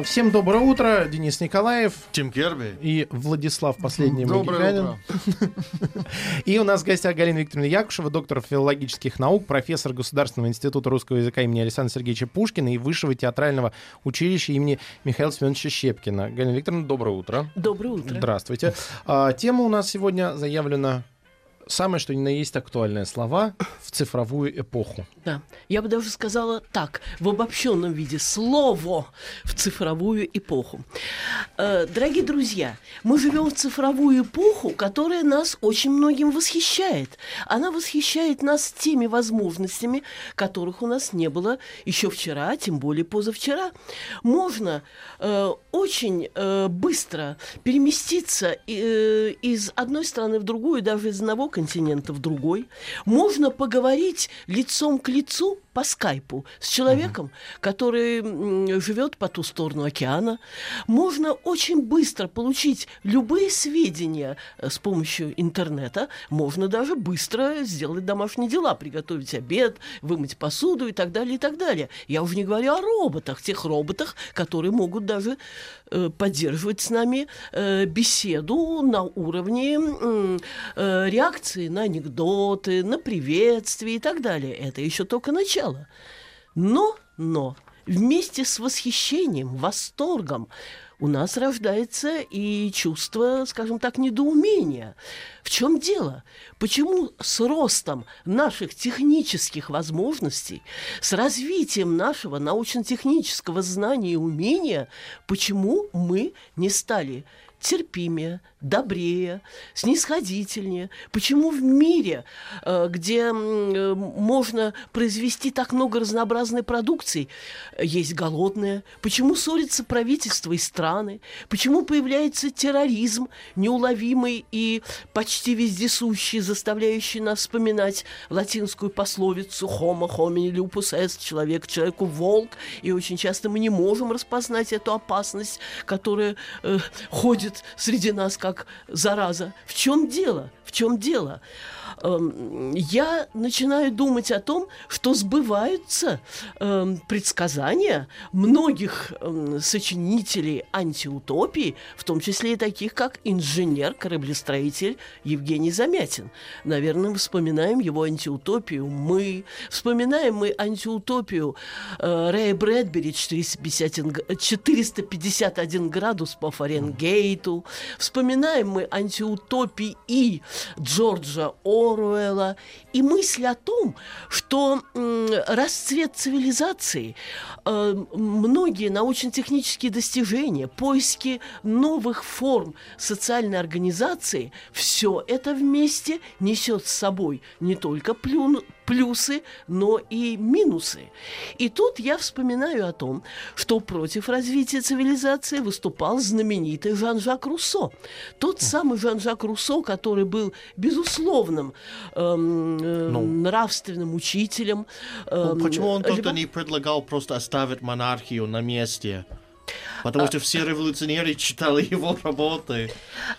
Всем доброе утро, Денис Николаев Тим Керби. и Владислав Последний Доброе Магиканин. И у нас в гостях Галина Викторовна Якушева, доктор филологических наук, профессор Государственного института русского языка имени Александра Сергеевича Пушкина и Высшего театрального училища имени Михаила Семеновича Щепкина. Галина Викторовна, доброе утро. Доброе утро. Здравствуйте. А, тема у нас сегодня заявлена самое, что ни на есть актуальное слова в цифровую эпоху. Да. Я бы даже сказала так, в обобщенном виде, слово в цифровую эпоху. Э, дорогие друзья, мы живем в цифровую эпоху, которая нас очень многим восхищает. Она восхищает нас теми возможностями, которых у нас не было еще вчера, а тем более позавчера. Можно э, очень э, быстро переместиться из одной страны в другую, даже из одного континента в другой. Можно поговорить лицом к лицу по скайпу с человеком, который м, живет по ту сторону океана. Можно очень быстро получить любые сведения э, с помощью интернета. Можно даже быстро сделать домашние дела, приготовить обед, вымыть посуду и так далее, и так далее. Я уже не говорю о роботах, тех роботах, которые могут даже э, поддерживать с нами э, беседу на уровне э, реакции на анекдоты, на приветствия и так далее. Это еще только начало. Но, но, вместе с восхищением, восторгом у нас рождается и чувство, скажем так, недоумения. В чем дело? Почему с ростом наших технических возможностей, с развитием нашего научно-технического знания и умения, почему мы не стали терпимее, добрее, снисходительнее? Почему в мире, э, где э, можно произвести так много разнообразной продукции, есть голодные? Почему ссорятся правительства и страны? Почему появляется терроризм, неуловимый и почти вездесущий, заставляющий нас вспоминать латинскую пословицу «homo homini lupus est» – «человек человеку волк», и очень часто мы не можем распознать эту опасность, которая э, ходит среди нас как зараза. В чем дело? В чем дело? Эм, Я начинаю думать о том, что сбываются эм, предсказания многих эм, сочинителей антиутопии, в том числе и таких, как инженер-кораблестроитель Евгений Замятин. Наверное, вспоминаем его антиутопию «Мы», вспоминаем мы антиутопию э, Рэя Брэдбери 451, г- 451 градус по Фаренгейту, вспоминаем мы антиутопии и Джорджа Оруэлла, и мысль о том, что расцвет цивилизации, э, многие научно-технические достижения, поиски новых форм социальной организации, все это вместе несет с собой не только плюн, плюсы, но и минусы. И тут я вспоминаю о том, что против развития цивилизации выступал знаменитый Жан-Жак Руссо. Тот самый Жан-Жак Руссо, который был безусловным эм, э, Ну. нравственным учителем. Ну, эм, почему он либо- тогда не предлагал просто оставить монархию на месте? Потому что все революционеры читали его работы.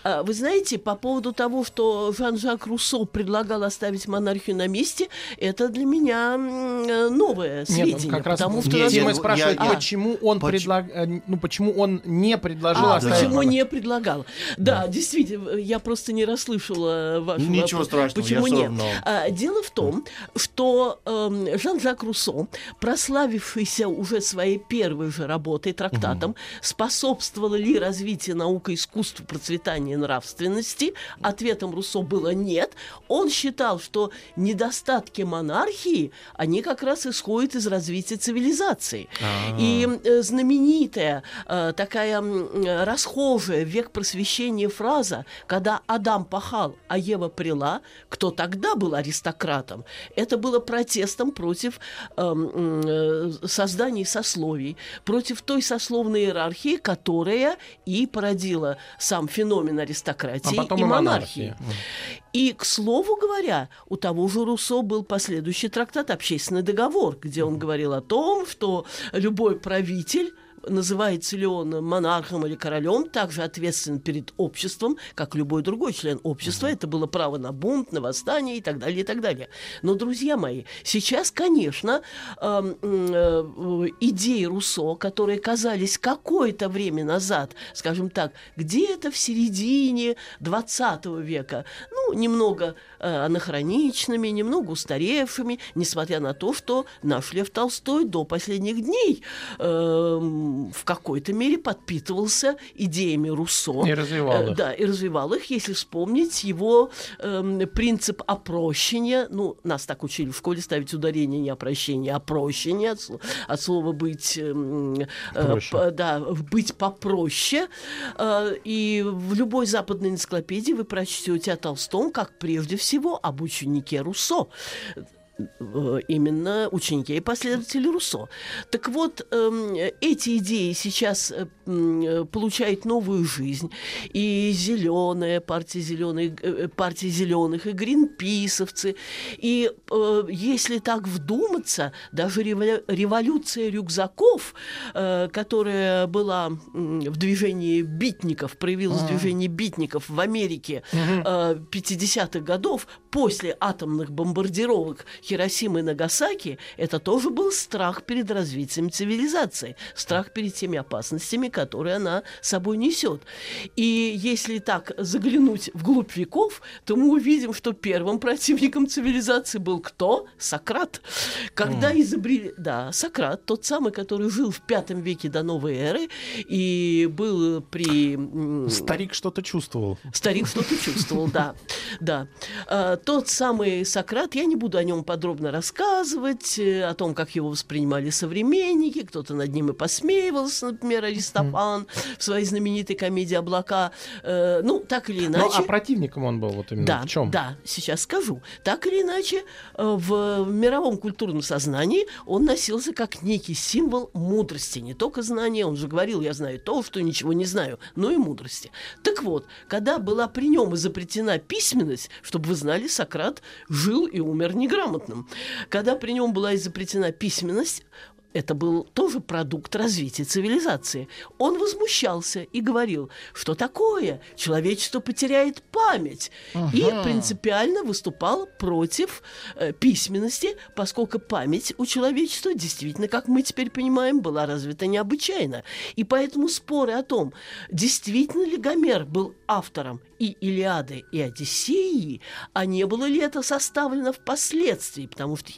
А, Вы знаете, по поводу того, что Жан-Жак Руссо предлагал оставить монархию на месте, это для меня э, новое сведение. Нет, как раз потому что Нет, Дима спрашивает, я- почему он Поч- предлаг... э, ну почему он не предложил А, оставить почему монархию? не предлагал? Да, действительно, я просто не расслышала вашего Ничего вопроса. страшного, Почему я нет? равно. А, дело в том, что эм, Жан-Жак Руссо, прославившийся уже своей первой же работой, трактатом, способствовало ли развитие наука, искусства, процветания нравственности, ответом Руссо было нет. Он считал, что недостатки монархии, они как раз исходят из развития цивилизации. И э, знаменитая э, такая э, расхожая век просвещения фраза, когда Адам пахал, а Ева прила, кто тогда был аристократом, это было протестом против м, э, создания сословий, против той сословной сословной иерархии, которая и породила сам феномен аристократии А потом и и монархии. монархии. И, к слову говоря, у того же Руссо был последующий трактат «Общественный договор», где он говорил о том, что любой правитель называется ли он монархом или королем, также ответственен перед обществом, как любой другой член общества. Это было право на бунт, на восстание и так далее, и так далее. Но, друзья мои, сейчас, конечно, эм, э, идеи Руссо, которые казались какое-то время назад, скажем так, где-то в середине 20 века, ну, немного э, анахроничными, немного устаревшими, несмотря на то, что наш Лев Толстой до последних дней эм, в какой-то мере подпитывался идеями Руссо. И развивал Э, их. Да, и развивал их, если вспомнить его эм, принцип опрощения. Ну, нас так учили в школе ставить ударение не опрощение, а прощение от, от слова быть, эм, э, п- да, быть попроще. Э, и в любой западной энциклопедии вы прочтете о Толстом, как прежде всего об ученике Руссо именно ученики и последователи Руссо. Так вот, эм, эти идеи сейчас э, э, получают новую жизнь. И зеленая партия зеленых, э, партия зеленых, и гринписовцы. И э, если так вдуматься, даже револю- революция рюкзаков, э, которая была в движении битников, проявилась в движении битников в Америке э, 50-х годов, после атомных бомбардировок Хиросимы и Нагасаки, это тоже был страх перед развитием цивилизации, страх перед теми опасностями, которые она собой несет. И если так заглянуть вглубь веков, то мы увидим, что первым противником цивилизации был кто? Сократ. Когда изобрели... Да, Сократ, тот самый, который жил в пятом веке до новой эры и был при... Старик что-то чувствовал. Старик что-то чувствовал, да. да. А, тот самый Сократ, я не буду о нем подробно рассказывать, э, о том, как его воспринимали современники, кто-то над ним и посмеивался, например, Аристофан в своей знаменитой комедии «Облака». Э, ну, так или Ну, иначе... а противником он был вот именно Да, в чем? да, сейчас скажу. Так или иначе, э, в мировом культурном сознании он носился как некий символ мудрости. Не только знания, он же говорил, я знаю то, что ничего не знаю, но и мудрости. Так вот, когда была при нем изобретена письменность, чтобы вы знали, Сократ жил и умер неграмотным. Когда при нем была изобретена письменность, это был тоже продукт развития цивилизации. Он возмущался и говорил, что такое, человечество потеряет память. И принципиально выступал против э, письменности, поскольку память у человечества действительно, как мы теперь понимаем, была развита необычайно. И поэтому споры о том, действительно ли Гомер был автором и Илиады, и Одиссеи, а не было ли это составлено впоследствии, потому что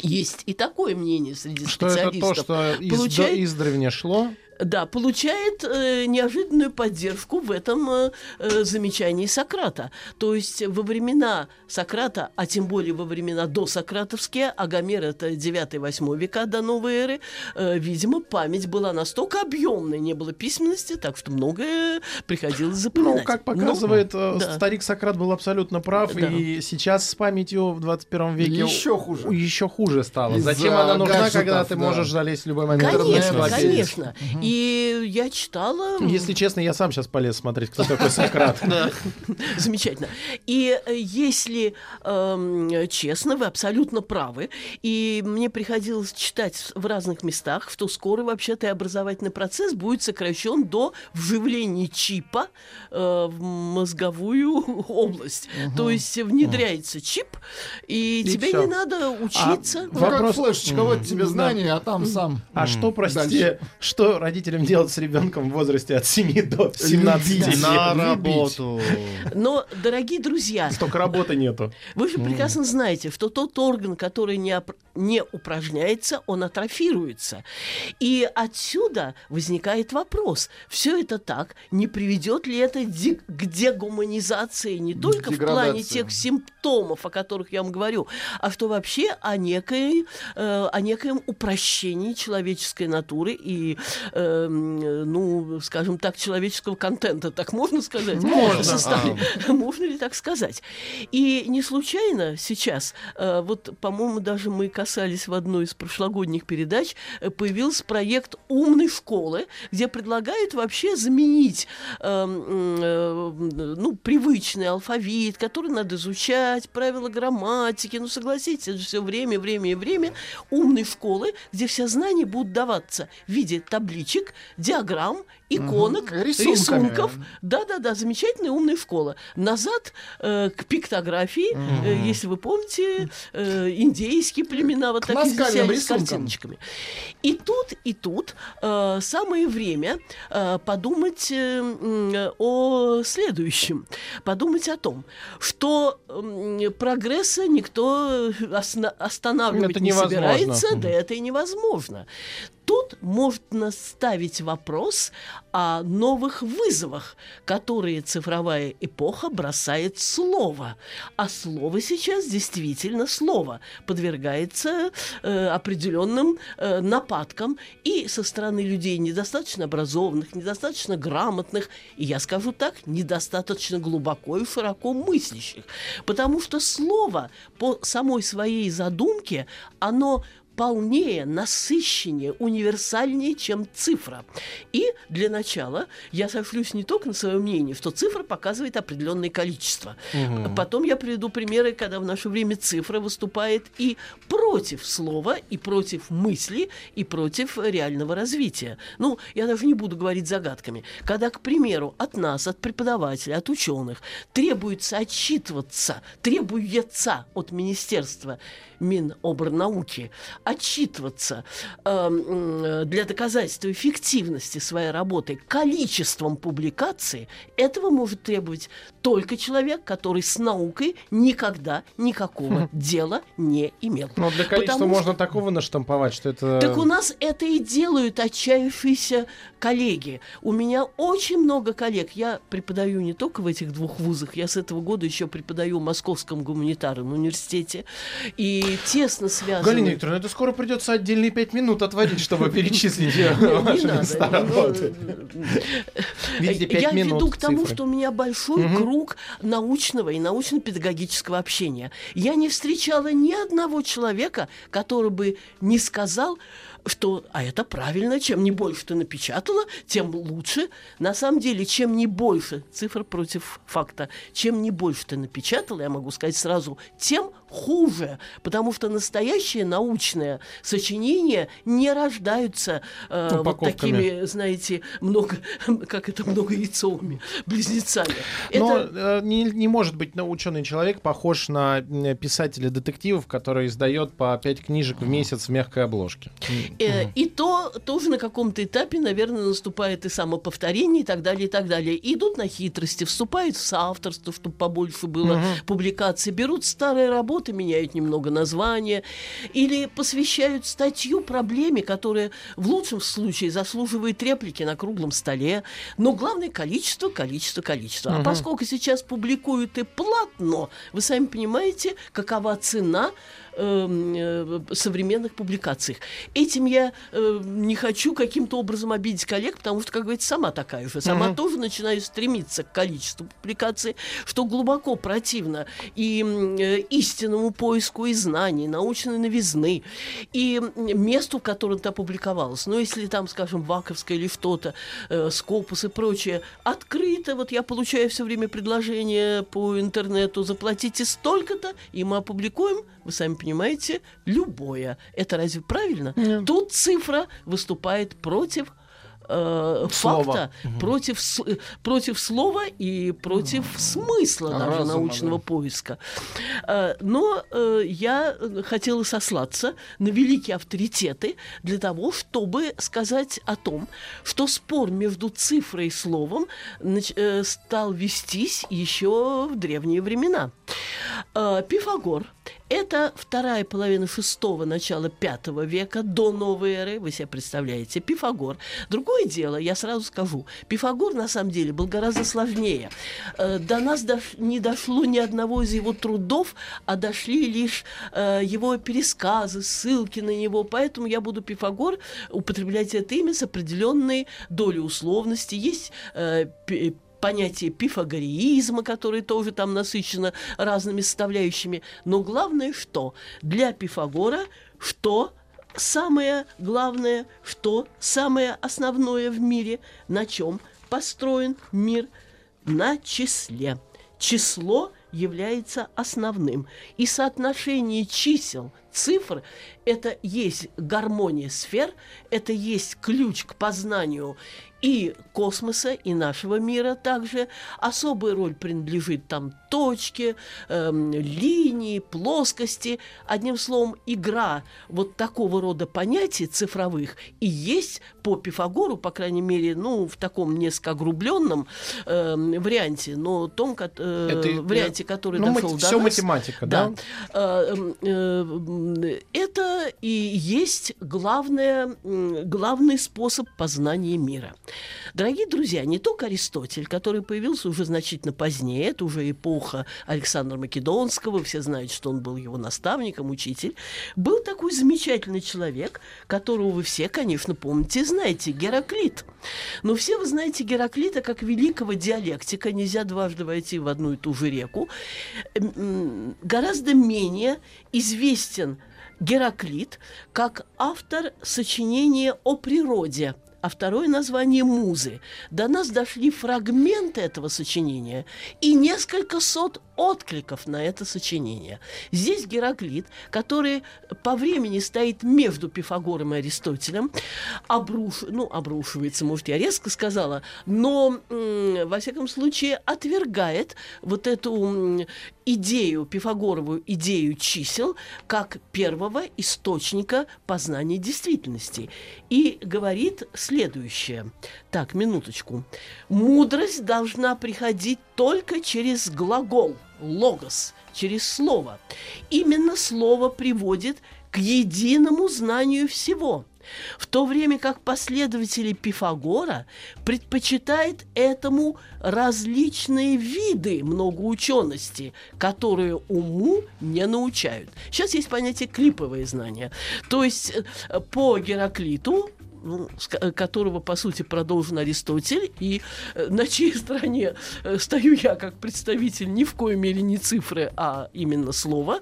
есть и такое мнение среди Что это специалистов. то, что из, до- издревне шло? Да, получает э, неожиданную поддержку в этом э, э, замечании Сократа. То есть во времена Сократа, а тем более во времена досократовские, а Гомер это 9-8 века до новой эры, э, видимо, память была настолько объемной, не было письменности, так что многое приходилось запоминать. Ну, как Но- показывает, э, да. старик Сократ был абсолютно прав, Да. и сейчас с памятью в 21 веке Еще хуже. еще хуже стало. Зачем она нужна, гаджетов, когда ты да. можешь залезть в любой момент? Конечно, конечно. И я читала... Если честно, я сам сейчас полез смотреть, кто такой Сократ. Замечательно. И э, если эм, честно, вы абсолютно правы. И мне приходилось читать в разных местах, что скоро вообще-то и образовательный процесс будет сокращен до вживления чипа э, в мозговую область. То есть внедряется чип, и, тебе не надо учиться. Ну, Вопрос- как флешечка, вот тебе знания, а там сам. А что, простите, что родителям делать с ребенком в возрасте от 7 до 17 Любить. лет? На работу. Но, дорогие друзья, Столько работы нету. Вы же прекрасно знаете, что тот орган, который не, опр- не упражняется, он атрофируется. И отсюда возникает вопрос, все это так, не приведет ли это ди- к дегуманизации не только в плане тех симптомов, о которых я вам говорю, а что вообще о, некой, э, о некоем упрощении человеческой натуры и э, э, м, ну, скажем так, человеческого контента, так можно сказать? Можно. Составе. Можно ли так сказать? И не случайно сейчас, э, вот, по-моему, даже мы касались в одной из прошлогодних передач, э, появился проект умной школы, где предлагают вообще заменить э, м, э, ну, привычный алфавит, который надо изучать, правила грамматики, ну, согласитесь, это же все время, время и время умной школы, где все знания будут даваться в виде табличек, диаграмм, иконок. Рисунками. рисунков. Да-да-да, замечательная умная школа. Назад э, к пиктографии, э, если вы помните, э, индейские племена вот К так с картиночками. И тут, и тут э, самое время э, подумать э, э, о следующем. Подумать о том, что м, прогресса никто осна- останавливать Это не невозможно. собирается, да это и невозможно. Тут можно ставить вопрос о новых вызовах, которые цифровая эпоха бросает слово. А слово сейчас действительно слово подвергается э, определенным э, нападкам и со стороны людей недостаточно образованных, недостаточно грамотных, и я скажу так, недостаточно глубоко и широко мыслящих. Потому что слово по самой своей задумке, оно полнее, насыщеннее, универсальнее, чем цифра. И для начала я сошлюсь не только на свое мнение, что цифра показывает определенное количество. Потом я приведу примеры, когда в наше время цифра выступает и против слова, и против мысли, и против реального развития. Ну, я даже не буду говорить загадками. Когда, к примеру, от нас, от преподавателей, от ученых требуется отчитываться, требуется от Министерства Минобрнауки отчитываться э, для доказательства эффективности своей работы количеством публикаций, этого может требовать только человек, который с наукой никогда никакого дела не имел. Ну, для количества Потому можно такого наштамповать, что это... так у нас это и делают отчаявшиеся коллеги. У меня очень много коллег. Я преподаю не только в этих двух вузах, я с этого года еще преподаю в Московском гуманитарном университете. И тесно связаны... Галина Викторовна, это скоро придется отдельные пять минут отводить, чтобы перечислить ваши места Ну, работы. Пять Я веду к тому, что у меня большой круг научного и научно-педагогического общения. Я не встречала ни одного человека, который бы не сказал, что а это правильно, чем не больше ты напечатала, тем лучше. На самом деле, чем не больше, цифр против факта, чем не больше ты напечатала, я могу сказать сразу, тем хуже, потому что настоящее научное сочинение не рождаются э, вот такими, знаете, много, как это, много яйцовыми близнецами. Но Это э, не, не может быть ученый человек похож на писателя детективов, который издает по пять книжек в месяц в мягкой обложке. Э, И то тоже на каком-то этапе, наверное, наступает и самоповторение и так далее, и так далее. И идут на хитрости, вступают в соавторство, чтобы побольше было публикаций, берут старые работы, меняют немного название, или посвящают статью проблеме, которая в лучшем случае заслуживает реплики на круглом столе. Но главное количество, количество, количество. А поскольку сейчас публикуют и платно, вы сами понимаете, какова цена э, современных публикациях. Этим я э, не хочу каким-то образом обидеть коллег, потому что, как говорится, сама такая же. Сама тоже начинаю стремиться к количеству публикаций, что глубоко противно и э, истинному поиску и знаний, научной новизны, и месту, в котором это опубликовалось. Но если там, скажем, Ваковская или что-то, э, Скопус и прочее, открыто, вот я получаю все время предложение по интернету, заплатите столько-то, и мы опубликуем, вы сами понимаете, любое. Это разве правильно? Тут цифра выступает против э, факта, против, с- э, против слова и против смысла даже Разума, научного да. поиска. Э, Но э, я хотела сослаться на великие авторитеты для того, чтобы сказать о том, что спор между цифрой и словом э, стал вестись еще в древние времена. Э, Пифагор – Это вторая половина шестого, начала пятого века до новой эры, вы себе представляете, Пифагор. Другое дело, я сразу скажу, Пифагор на самом деле был гораздо сложнее. Э, До нас не дошло ни одного из его трудов, а дошли лишь э, его пересказы, ссылки на него. Поэтому я буду Пифагор употреблять это имя с определенной долей условности. Есть э, понятие пифагореизма, которое тоже там насыщено разными составляющими. Но главное что? Для Пифагора что самое главное, что самое основное в мире, на чем построен мир? На числе. Число является основным. И соотношение чисел, цифр – это есть гармония сфер, это есть ключ к познанию и космоса, и нашего мира также. Особая роль принадлежит там точке, эм, линии, плоскости. Одним словом, игра вот такого рода понятий цифровых и есть по Пифагору, по крайней мере, ну, в таком несколько огрубленном эм, варианте, но том, э, Это, варианте, который ну, дошел мат- до всё нас. математика, да? Э, м, э, Это и есть главное, главный способ познания мира. Дорогие друзья, не только Аристотель, который появился уже значительно позднее, это уже эпоха Александра Македонского, все знают, что он был его наставником, учитель, был такой замечательный человек, которого вы все, конечно, помните и знаете, Гераклит. Но все вы знаете Гераклита как великого диалектика, нельзя дважды войти в одну и ту же реку. М, м, Гораздо менее известен Гераклит как автор сочинения о природе, а второе название «Музы». До нас дошли фрагменты этого сочинения и несколько сот откликов на это сочинение. Здесь Гераклит, который по времени стоит между Пифагором и Аристотелем, обруш... ну, обрушивается, может, я резко сказала, но, во всяком случае, отвергает вот эту идею, Пифагоровую идею чисел, как первого источника познания действительности. И говорит следующее. Так, минуточку. Мудрость должна приходить только через глагол, логос, через слово. Именно слово приводит к единому знанию всего – в то время как последователи Пифагора предпочитают этому различные виды многоучености, которые уму не научают. Сейчас есть понятие клиповые знания. То есть э, по Гераклиту ну, ко- которого, по сути, продолжен Аристотель, и э, на чьей стороне э, стою я как представитель ни в коей мере не цифры, а именно слова,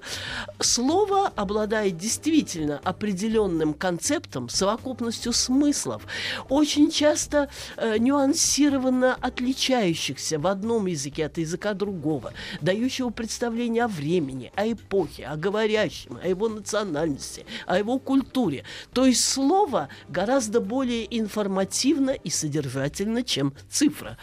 слово обладает действительно определенным концептом, совокупностью смыслов, очень часто э, нюансированно отличающихся в одном языке от языка другого, дающего представление о времени, о эпохе, о говорящем, о его национальности, о его культуре. То есть слово гораздо более информативно и содержательно, чем цифра.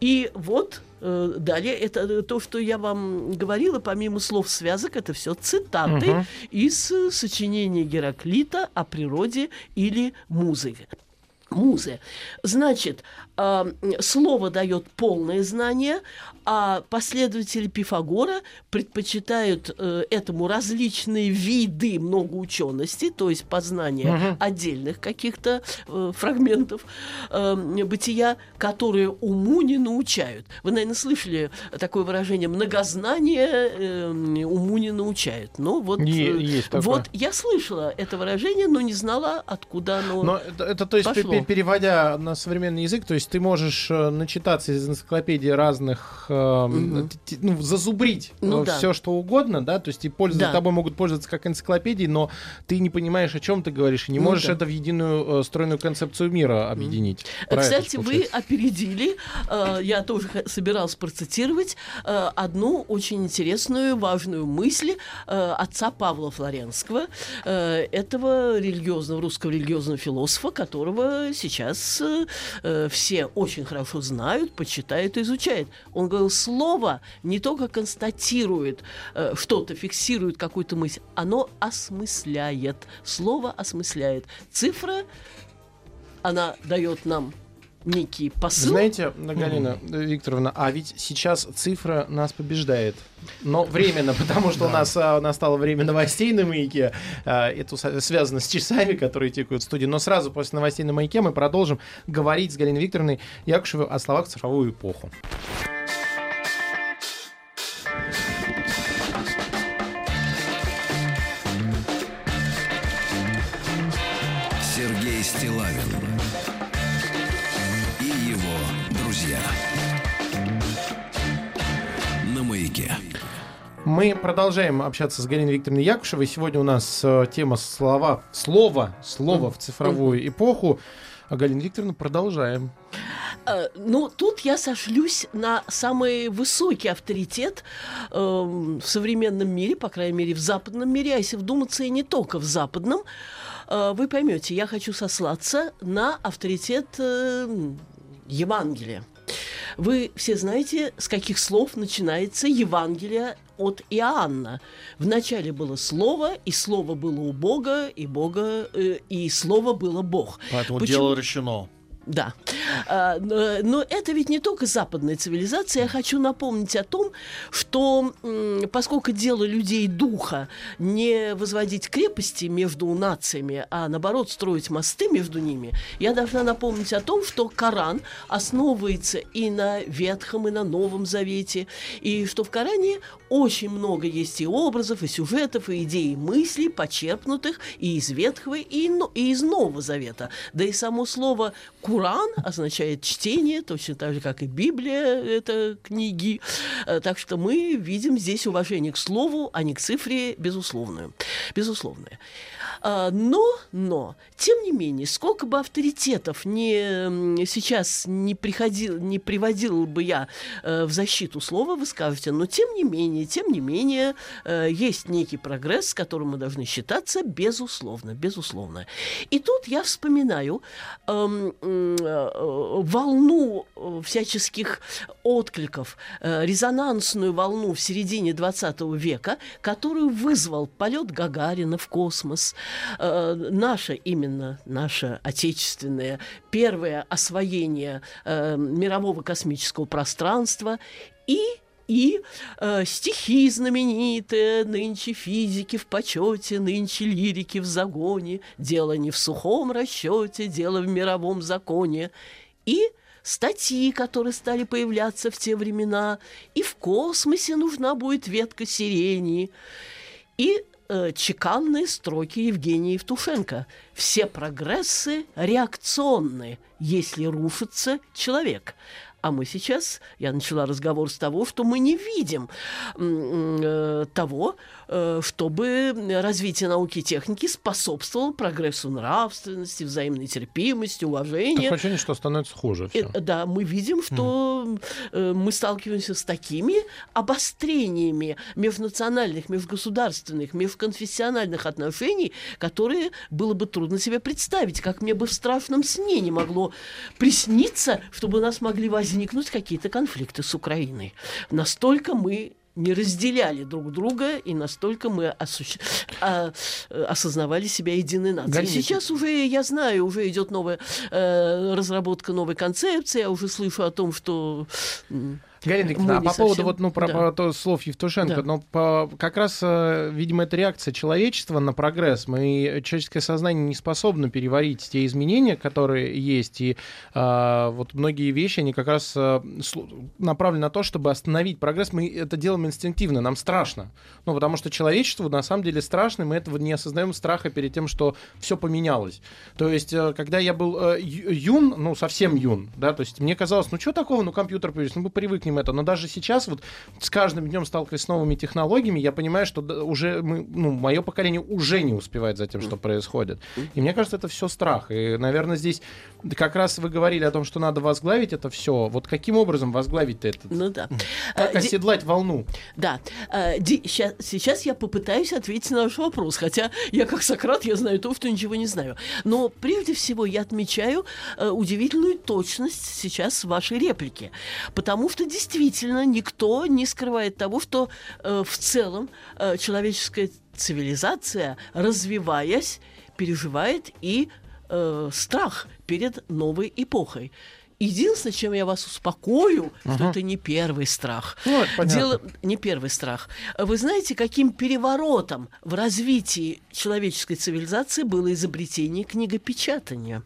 И вот э, далее это то, что я вам говорила, помимо слов связок, это все цитаты Мгм. из э, сочинения Гераклита о природе или музыке. Музы. Значит, а, слово дает полное знание, а последователи Пифагора предпочитают э, этому различные виды многоучености, то есть познание Мгм. отдельных каких-то э, фрагментов э, бытия, которые уму не научают. Вы, наверное, слышали такое выражение «многознание э, уму не научает». Ну, вот, э, есть такое. вот я слышала это выражение, но не знала, откуда оно. Но это, это, то есть, пошло. пе- переводя на современный язык, то есть ты можешь э, начитаться из энциклопедии разных, э, ну, зазубрить Ну да. все, что угодно, да, то есть и пользоваться, Да. тобой могут пользоваться как энциклопедией, но ты не понимаешь, о чем ты говоришь, и не Ну можешь да. это в единую э, стройную концепцию мира объединить. Это Кстати, вы опередили, э, я тоже собиралась процитировать э, одну очень интересную, важную мысль э, отца Павла Флоренского, э, этого религиозного, русского религиозного философа, которого сейчас э, э, все очень хорошо знают, почитают и изучают. Он говорил, слово не только констатирует э, что-то, фиксирует какую-то мысль, оно осмысляет. Слово осмысляет. Цифра она дает нам некий посыл. Знаете, Галина Викторовна, а ведь сейчас цифра нас побеждает. Но временно, потому что у нас а, настало время новостей на маяке. А, это связано с часами, которые тикают в студии. Но сразу после новостей на маяке мы продолжим говорить с Галиной Викторовной Якушевой о словах в цифровую эпоху. Мы продолжаем общаться с Галиной Викторовной Якушевой. Сегодня у нас э, тема слова, слово, слово в цифровую эпоху. А Галина Викторовна, продолжаем. Э, Ну, тут я сошлюсь на самый высокий авторитет эм, в современном мире, по крайней мере, в западном мире, а если вдуматься, и не только в западном, э, вы поймете, я хочу сослаться на авторитет э, Евангелия. Вы все знаете, с каких слов начинается Евангелие от Иоанна. Вначале было Слово, и Слово было у Бога, и Бога, э, и Слово было Бог. Поэтому Почему? дело решено. Да. А, но, это ведь не только западная цивилизация. Я хочу напомнить о том, что поскольку дело людей духа не возводить крепости между нациями, а наоборот строить мосты между ними, я должна напомнить о том, что Коран основывается и на Ветхом, и на Новом Завете, и что в Коране очень много есть и образов, и сюжетов, и идей, и мыслей, почерпнутых и из Ветхого, и, и из Нового Завета. Да и само слово «Куран» означает чтение, точно так же, как и Библия, это книги. Э, Так что мы видим здесь уважение к слову, а не к цифре безусловную. Безусловное. А, Но, но, тем не менее, сколько бы авторитетов не, сейчас не, приходил, не приводил бы я э, в защиту слова, вы скажете, но тем не менее, тем не менее, э, есть некий прогресс, с которым мы должны считаться, безусловно, безусловно. И тут я вспоминаю эм, м, э, волну э, всяческих откликов, э, резонансную волну в середине 20 века, которую вызвал полет Гагарина в космос, э, наше именно, наше отечественное первое освоение э, мирового космического пространства и и э, стихи знаменитые, нынче физики в почете, нынче лирики в загоне, дело не в сухом расчете, дело в мировом законе. И статьи, которые стали появляться в те времена, и в космосе нужна будет ветка сирени, и э, чеканные строки Евгения Евтушенко. Все прогрессы реакционны, если рушится человек. А мы сейчас, я начала разговор с того, что мы не видим э, того, чтобы развитие науки и техники способствовало прогрессу нравственности, взаимной терпимости, уважения. Такое ощущение, что становится хуже. Э, всё. Да, мы видим, что э, мы сталкиваемся с такими обострениями межнациональных, межгосударственных, межконфессиональных отношений, которые было бы трудно себе представить, как мне бы в страшном сне не могло присниться, чтобы у нас могли возникнуть какие-то конфликты с Украиной. Настолько мы не разделяли друг друга, и настолько мы осущ- а, осознавали себя единой нацией. Галина Сейчас уже, я знаю, уже идет новая э, разработка новой концепции, я уже слышу о том, что... Галина Викторовна, а по поводу совсем- вот, ну, про, да. то слов Евтушенко, Да. но по- как раз, э, видимо, это реакция человечества на прогресс. Мы, человеческое сознание не способно переварить те изменения, которые есть, и э, вот многие вещи, они как раз э, направлены на то, чтобы остановить прогресс. Мы это делаем инстинктивно, нам страшно. Ну, потому что человечеству на самом деле страшно, и мы этого не осознаем страха перед тем, что все поменялось. То есть, э, когда я был э, юн, ну, совсем юн, да, то есть мне казалось, ну, что такого, ну, компьютер появился, ну, мы привыкнем это. Но даже сейчас, вот, с каждым днем сталкиваясь с новыми технологиями, я понимаю, что уже мы, ну, мое поколение уже не успевает за тем, что происходит. И мне кажется, это все страх. И, наверное, здесь как раз вы говорили о том, что надо возглавить это все. Вот каким образом возглавить это? Ну да. Как Э, ди- оседлать волну? Да. Э, ди- ща- сейчас я попытаюсь ответить на ваш вопрос, хотя я как Сократ, я знаю то, что ничего не знаю. Но прежде всего я отмечаю э, удивительную точность сейчас вашей реплики, потому что действительно никто не скрывает того, что э, в целом э, человеческая цивилизация, развиваясь, переживает и э, страх перед новой эпохой. Единственное, чем я вас успокою, что это не первый страх. Ну, это. Дело не первый страх. Вы знаете, каким переворотом в развитии человеческой цивилизации было изобретение книгопечатания?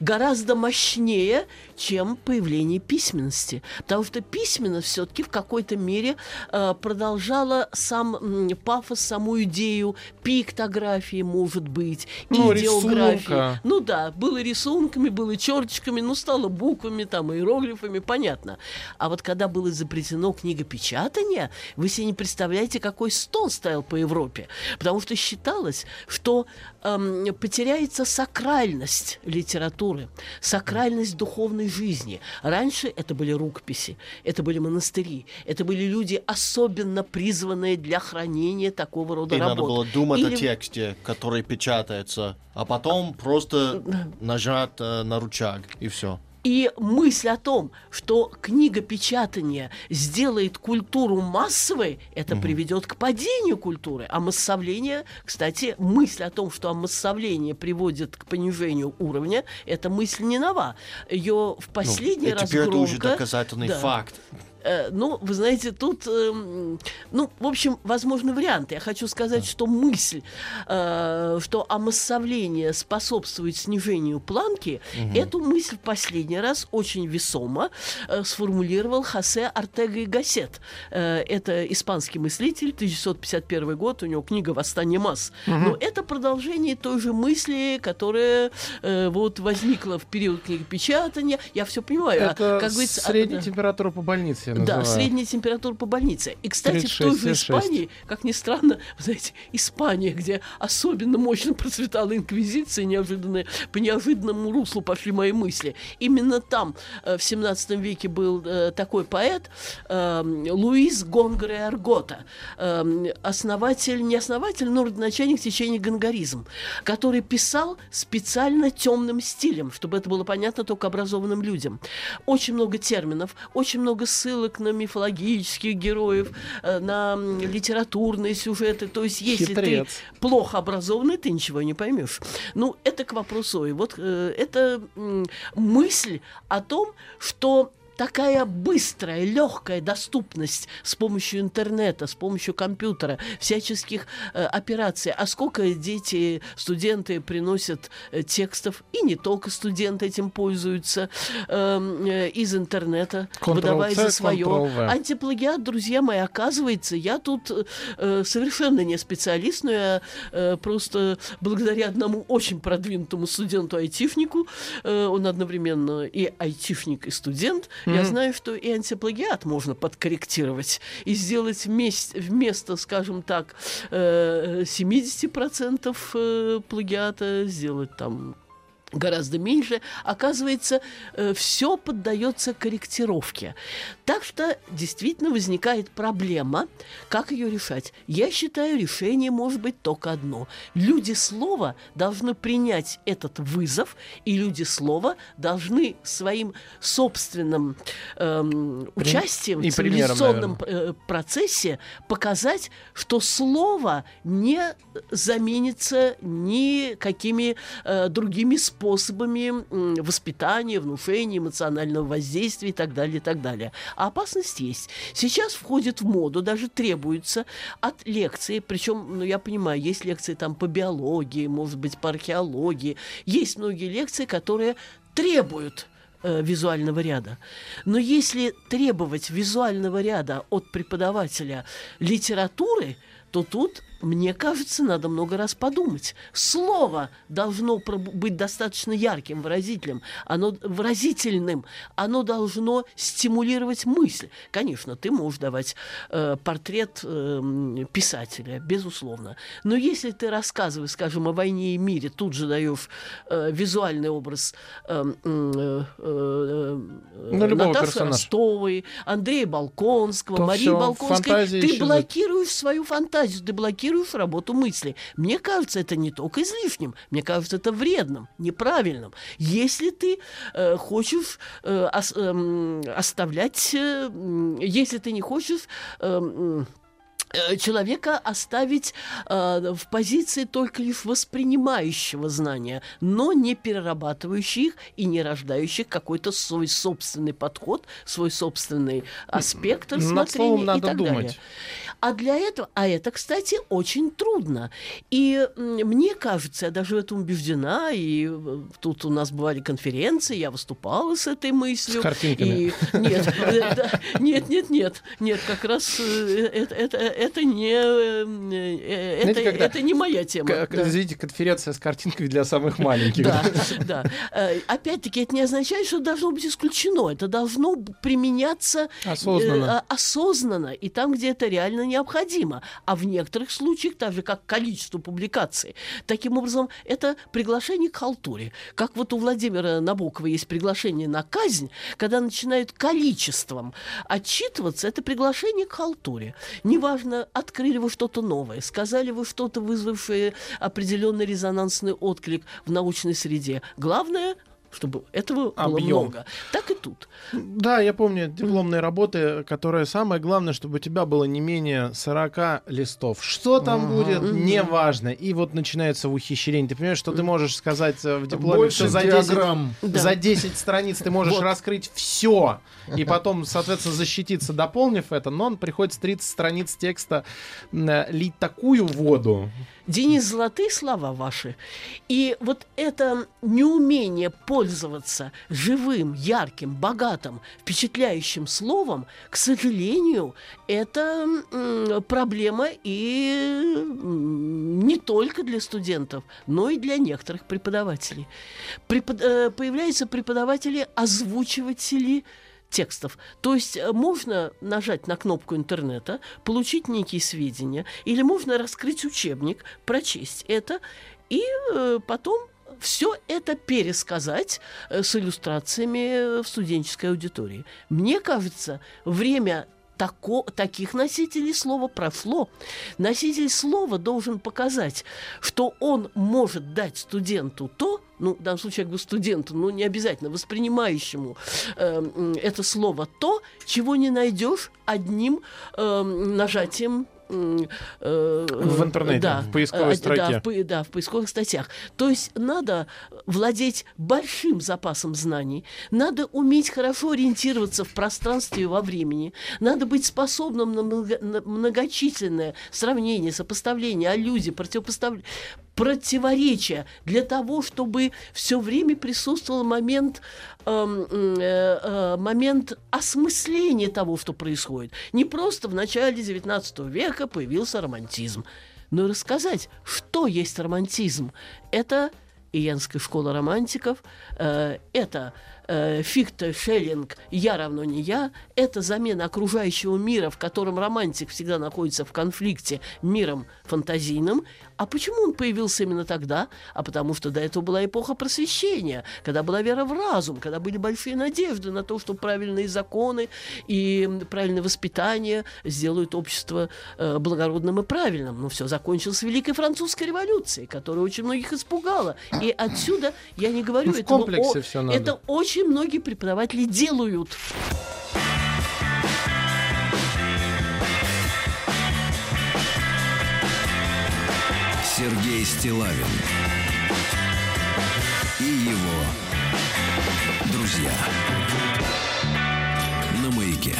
Гораздо мощнее, чем появление письменности. Потому что письменность все-таки в какой-то мере э, продолжала сам пафос, саму идею пиктографии, может быть, Ну, идеографии. рисунка. Ну да, было рисунками, было черточками, ну стало буквами, там, иероглифами, понятно. А вот когда было изобретено книгопечатание, вы себе не представляете, какой стол стоял по Европе. Потому что считалось, что эм, потеряется сакральность литературы, сакральность духовной жизни. Раньше это были рукописи, это были монастыри, это были люди, особенно призванные для хранения такого рода И работ. надо было думать Или- о тексте, который печатается, а потом просто нажать э, на рычаг, и все. И мысль о том, что книгопечатание сделает культуру массовой, это приведет к падению культуры. А массовление, кстати, мысль о том, что массовление приводит к понижению уровня, эта мысль не нова. Ее в последний и раз теперь это уже громко- доказательный Да. факт. Э, ну, вы знаете, тут, эм, ну, в общем, возможны варианты. Я хочу сказать, что мысль, э, что омассовление способствует снижению планки, эту мысль в последний раз очень весомо э, сформулировал Хосе Артега и Гассет. Это испанский мыслитель, 1951 год, у него книга «Восстание масс». Но это продолжение той же мысли, которая вот возникла в период книгопечатания. Я все понимаю. а, Это как говорится, а, средняя да. температура по больнице, я Да, называю. средняя температура по больнице. И, кстати, в той 36,6. же Испании, как ни странно, вы знаете, Испания, где особенно мощно процветала инквизиция, неожиданно, по неожиданному руслу пошли мои мысли. Именно там э, в 17 веке был э, такой поэт э, Луис Гонгре Аргота, э, основатель, не основатель, но родоначальник течения гонгаризм, который писал специально темным стилем, чтобы это было понятно только образованным людям. Очень много терминов, очень много ссылок на мифологических героев, э, на литературные сюжеты. То есть, если Хитрец. ты плохо образованный, ты ничего не поймешь. Ну, это к вопросу. И вот э, это м, мысль о том, что такая быстрая, легкая доступность с помощью интернета, с помощью компьютера, всяческих э, операций. А сколько дети, студенты приносят э, текстов, и не только студенты этим пользуются, эм, э, из интернета, Ctrl-C, выдавая за свое. Антиплагиат, друзья мои, оказывается, я тут э, совершенно не специалист, но я э, просто благодаря одному очень продвинутому студенту-айтишнику, э, он одновременно и айтишник, и студент, я знаю, что и антиплагиат можно подкорректировать и сделать вместе, вместо, скажем так, э, 70% э, плагиата сделать там гораздо меньше, оказывается, все поддается корректировке. Так что действительно возникает проблема, как ее решать. Я считаю, решение может быть только одно. Люди слова должны принять этот вызов, и люди слова должны своим собственным эм, участием и в примером, цивилизационном э, процессе показать, что слово не заменится никакими э, другими способами м, воспитания, внушения, эмоционального воздействия и так далее, и так далее. А опасность есть. Сейчас входит в моду, даже требуется от лекции, причем, ну, я понимаю, есть лекции там по биологии, может быть, по археологии, есть многие лекции, которые требуют э, визуального ряда. Но если требовать визуального ряда от преподавателя литературы, то тут, мне кажется, надо много раз подумать. Слово должно быть достаточно ярким, выразительным, оно выразительным, оно должно стимулировать мысль. Конечно, ты можешь давать э, портрет э, писателя, безусловно. Но если ты рассказываешь, скажем, о войне и мире, тут же даешь э, визуальный образ э, м, э, э, Ну, Наташи персонажа. Ростовой, Андрея Балконского, То Марии Балконской, ты исчезает. блокируешь свою фантазию, ты блокируешь работу мысли. Мне кажется, это не только излишним, мне кажется, это вредным, неправильным. Если ты э, хочешь э, ос- эм, оставлять, э, если ты не хочешь... эм, э, человека оставить э, в позиции только лишь воспринимающего знания, но не перерабатывающих их и не рождающих какой-то свой собственный подход, свой собственный аспект Над рассмотрения словом и так думать. далее. А для этого, а это, кстати, очень трудно. И мне кажется, я даже в этом убеждена, и э, тут у нас бывали конференции, я выступала с этой мыслью. С картинками. И- нет, э, нет, нет, нет, нет, как раз э, это, это, не, э, э, Знаете, это, когда это не моя тема. К- да. Извините, конференция с картинкой для самых маленьких. Да, да. Э, Опять-таки, это не означает, что должно быть исключено. Это должно применяться э, Осознанно. а- осознанно и там, где это реально необходимо. А в некоторых случаях, так же как количество публикаций, таким образом, это приглашение к халтуре. Как вот у Владимира Набокова есть приглашение на казнь, когда начинают количеством отчитываться, это приглашение к халтуре. Неважно, открыли вы что-то новое, сказали вы что-то, вызвавшее определенный резонансный отклик в научной среде. Главное, чтобы этого было Объем. много. Так и тут. Да, я помню дипломные работы, которые самое главное, чтобы у тебя было не менее 40 листов. Что там будет, неважно. И вот начинается ухищрение. Ты понимаешь, что ты можешь сказать э, в дипломе, Больше что за 10, диаграмм. Да. за 10 страниц ты можешь Вот. раскрыть все. И потом, соответственно, защититься, дополнив это. Но приходится 30 страниц текста э, лить такую воду. Денис, золотые слова ваши. И вот это неумение пользоваться живым, ярким, богатым, впечатляющим словом, к сожалению, это проблема и не только для студентов, но и для некоторых преподавателей. Препод- э, появляются преподаватели озвучиватели текстов. То есть э, можно нажать на кнопку интернета, получить некие сведения, или можно раскрыть учебник, прочесть это, и э, потом все это пересказать э, с иллюстрациями в студенческой аудитории. Мне кажется, время тако- таких носителей слова прошло. Носитель слова должен показать, что он может дать студенту то, ну, в данном случае, как бы студенту, ну, не обязательно воспринимающему э, это слово то, чего не найдешь одним э, нажатием э, В интернете, да, в поисковой э, строке. Да, в, да, в поисковых статьях. То есть надо владеть большим запасом знаний, надо уметь хорошо ориентироваться в пространстве и во времени, надо быть способным на, много- на многочисленное сравнение, сопоставление, аллюзии, противопоставление противоречия для того, чтобы все время присутствовал момент, эм, э, э, момент осмысления того, что происходит. Не просто в начале XIX века появился романтизм, но и рассказать, что есть романтизм. Это Иенская школа романтиков, э, это э, Фихте, Шеллинг, «Я равно не я», это замена окружающего мира, в котором романтик всегда находится в конфликте миром фантазийным. А почему он появился именно тогда? А потому что до этого была эпоха просвещения, когда была вера в разум, когда были большие надежды на то, что правильные законы и правильное воспитание сделают общество э, благородным и правильным. Но все закончилось Великой Французской революцией, которая очень многих испугала. И отсюда я не говорю, Ну, этого комплексе о- это очень многие преподаватели делают. Сергей Стилавин и его друзья на маяке.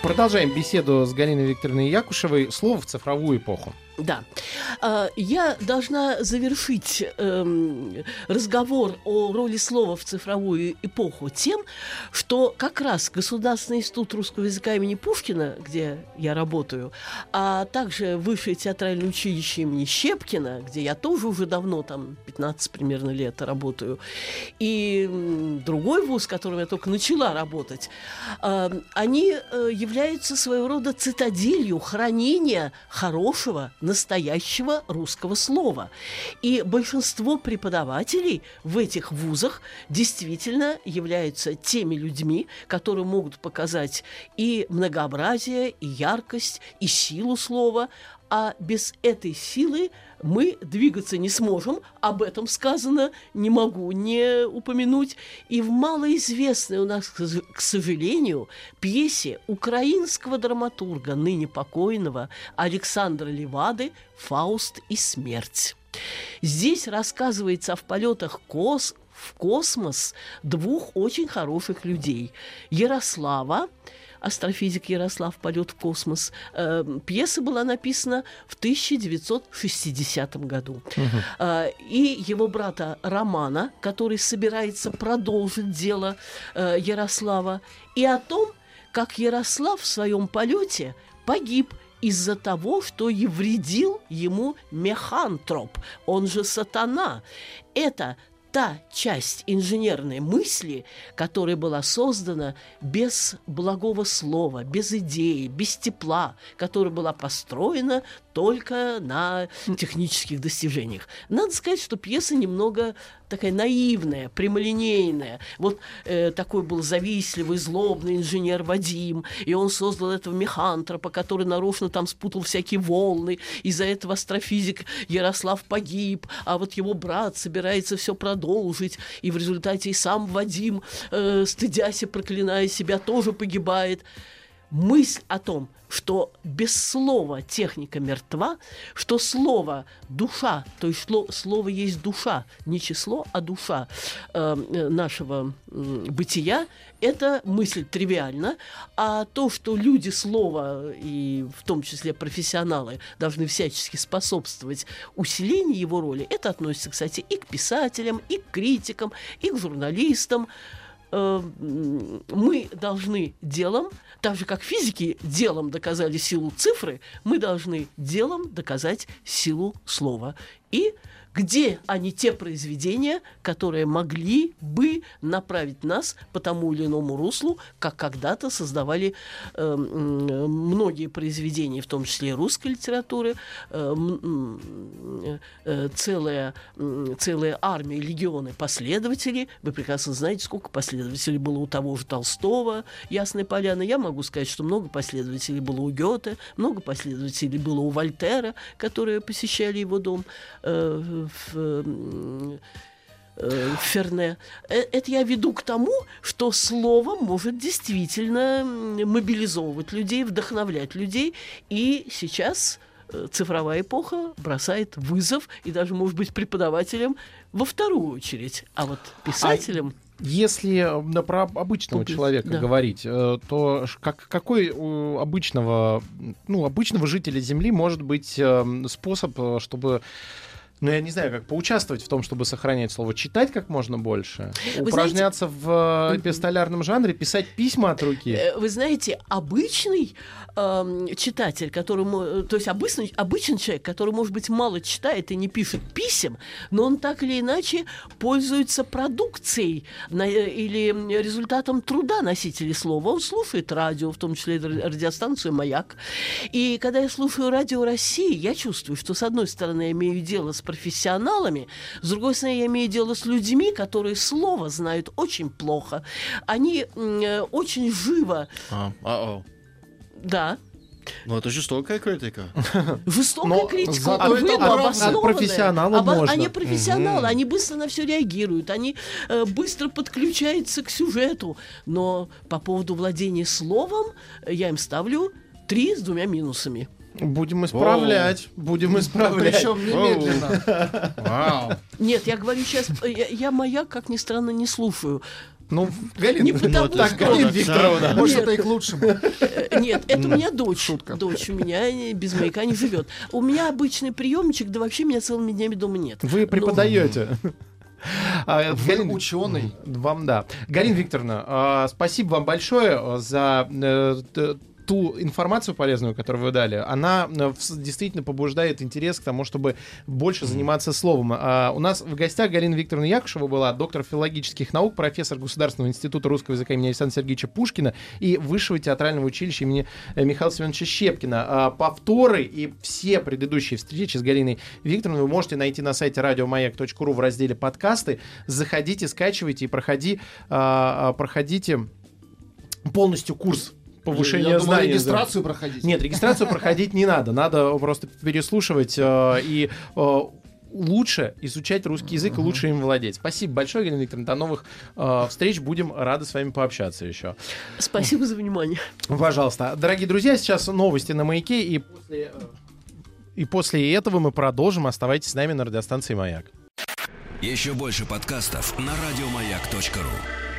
Продолжаем беседу с Галиной Викторовной Якушевой. Слово в цифровую эпоху. Да. А, Я должна завершить эм, разговор о роли слова в цифровую эпоху тем, что как раз Государственный институт русского языка имени Пушкина, где я работаю, а также Высшее театральное училище имени Щепкина, где я тоже уже давно, там, 15 примерно лет работаю, и другой вуз, в котором я только начала работать, э, они э, являются своего рода цитаделью хранения хорошего, настоящего русского слова. И большинство преподавателей в этих вузах действительно являются теми людьми, которые могут показать и многообразие, и яркость, и силу слова, а без этой силы мы двигаться не сможем. Об этом сказано, не могу не упомянуть. И в малоизвестной у нас, к сож- к сожалению, пьесе украинского драматурга, ныне покойного Александра Левады «Фауст и смерть». Здесь рассказывается о полетах кос в космос двух очень хороших людей. Ярослава, астрофизик Ярослав «Полет в космос». Э, пьеса была написана в 1960 году. Э, и его брата Романа, который собирается продолжить дело э, Ярослава, и о том, как Ярослав в своем полете погиб из-за того, что и вредил ему механтроп, он же сатана. Это та часть инженерной мысли, которая была создана без благого слова, без идеи, без тепла, которая была построена только на технических достижениях. Надо сказать, что пьеса немного такая наивная, прямолинейная. Вот э, такой был завистливый, злобный инженер Вадим, и он создал этого механтропа, который нарочно там спутал всякие волны. Из-за этого астрофизик Ярослав погиб, а вот его брат собирается все продолжить, и в результате и сам Вадим, э, стыдясь и проклиная себя, тоже погибает мысль о том, что без слова техника мертва, что слово душа, то есть слово есть душа, не число, а душа э, э, нашего м, бытия, это мысль тривиальна, а то, что люди слова, и в том числе профессионалы, должны всячески способствовать усилению его роли, это относится, кстати, и к писателям, и к критикам, и к журналистам, э, мы должны делом, так же как физики делом доказали силу цифры, мы должны делом доказать силу слова. И где они те произведения, которые могли бы направить нас по тому или иному руслу, как когда-то создавали э, многие произведения, в том числе русской литературы, э, э, целая, целая армия, легионы последователей. Вы прекрасно знаете, сколько последователей было у того же Толстого, Ясной Поляны. Я могу сказать, что много последователей было у Гёте, много последователей было у Вольтера, которые посещали его дом э, в, э, в Ферне. Э, Это я веду к тому, что слово может действительно мобилизовывать людей, вдохновлять людей. И сейчас цифровая эпоха бросает вызов и даже, может быть, преподавателям во вторую очередь, а вот писателям... Если э, про обычного человека да. говорить, э, то как, какой у обычного, ну, обычного жителя Земли может быть э, способ, э, чтобы ну, я не знаю, как поучаствовать в том, чтобы сохранять слово, читать как можно больше, Вы упражняться в э, эпистолярном жанре, писать письма от руки. Э, Вы знаете, обычный эм, читатель, которому, э, то есть обычный, обычный человек, который, может быть, мало читает и не пишет писем, но он так или иначе пользуется продукцией на- э, или результатом труда носителей слова. Он слушает радио, в том числе радиостанцию «Маяк». И когда я слушаю радио России, я чувствую, что, с одной стороны, я имею дело с профессионалами, с другой стороны, я имею дело с людьми, которые слово знают очень плохо. Они э, очень живо А, да. Ну, это жестокая критика. Жестокая Но критика, зато это обоснованная. От профессионала Обо- можно. Они профессионалы, Мгм. они быстро на все реагируют, они э, быстро подключаются к сюжету. Но по поводу владения словом э, я им ставлю три с двумя минусами. Будем исправлять, будем исправлять. Причем немедленно. Вау. Нет, я говорю сейчас, я, я маяк, как ни странно, не слушаю. Ну, Галина, Не потому, это так, Галина Нет. Викторовна. Может, Нет. это и к лучшему. Э, Нет, это у меня дочь. Шутка. Дочь у меня без маяка не живет. У меня обычный приемчик, да вообще меня целыми днями дома нет. Вы Ну, преподаете. А, Вы Галина- ученый. Вам да. Галина Викторовна, а, спасибо вам большое за э, ту информацию полезную, которую вы дали. Она э, действительно побуждает интерес к тому, чтобы больше заниматься словом. А, У нас в гостях Галина Викторовна Якушева была, доктор филологических наук, профессор Государственного института русского языка имени Александра Сергеевича Пушкина и Высшего театрального училища имени э, Михаила Семеновича Щепкина. А, Повторы и все предыдущие встречи с Галиной Викторовной вы можете найти на сайте радиомаяк.ру в разделе подкасты. Заходите, скачивайте и проходи, а, а, проходите полностью курс повышения Я думал, знаний. да. регистрацию проходить. Нет, регистрацию проходить не надо. Надо просто переслушивать э, и э, лучше изучать русский язык и лучше им владеть. Спасибо большое, Галина Викторовна. До новых э, встреч. Будем рады с вами пообщаться еще. Спасибо за внимание. Пожалуйста. Дорогие друзья, сейчас новости на маяке. И после, и после этого мы продолжим. Оставайтесь с нами на радиостанции «Маяк». Еще больше подкастов на радиомаяк.ру.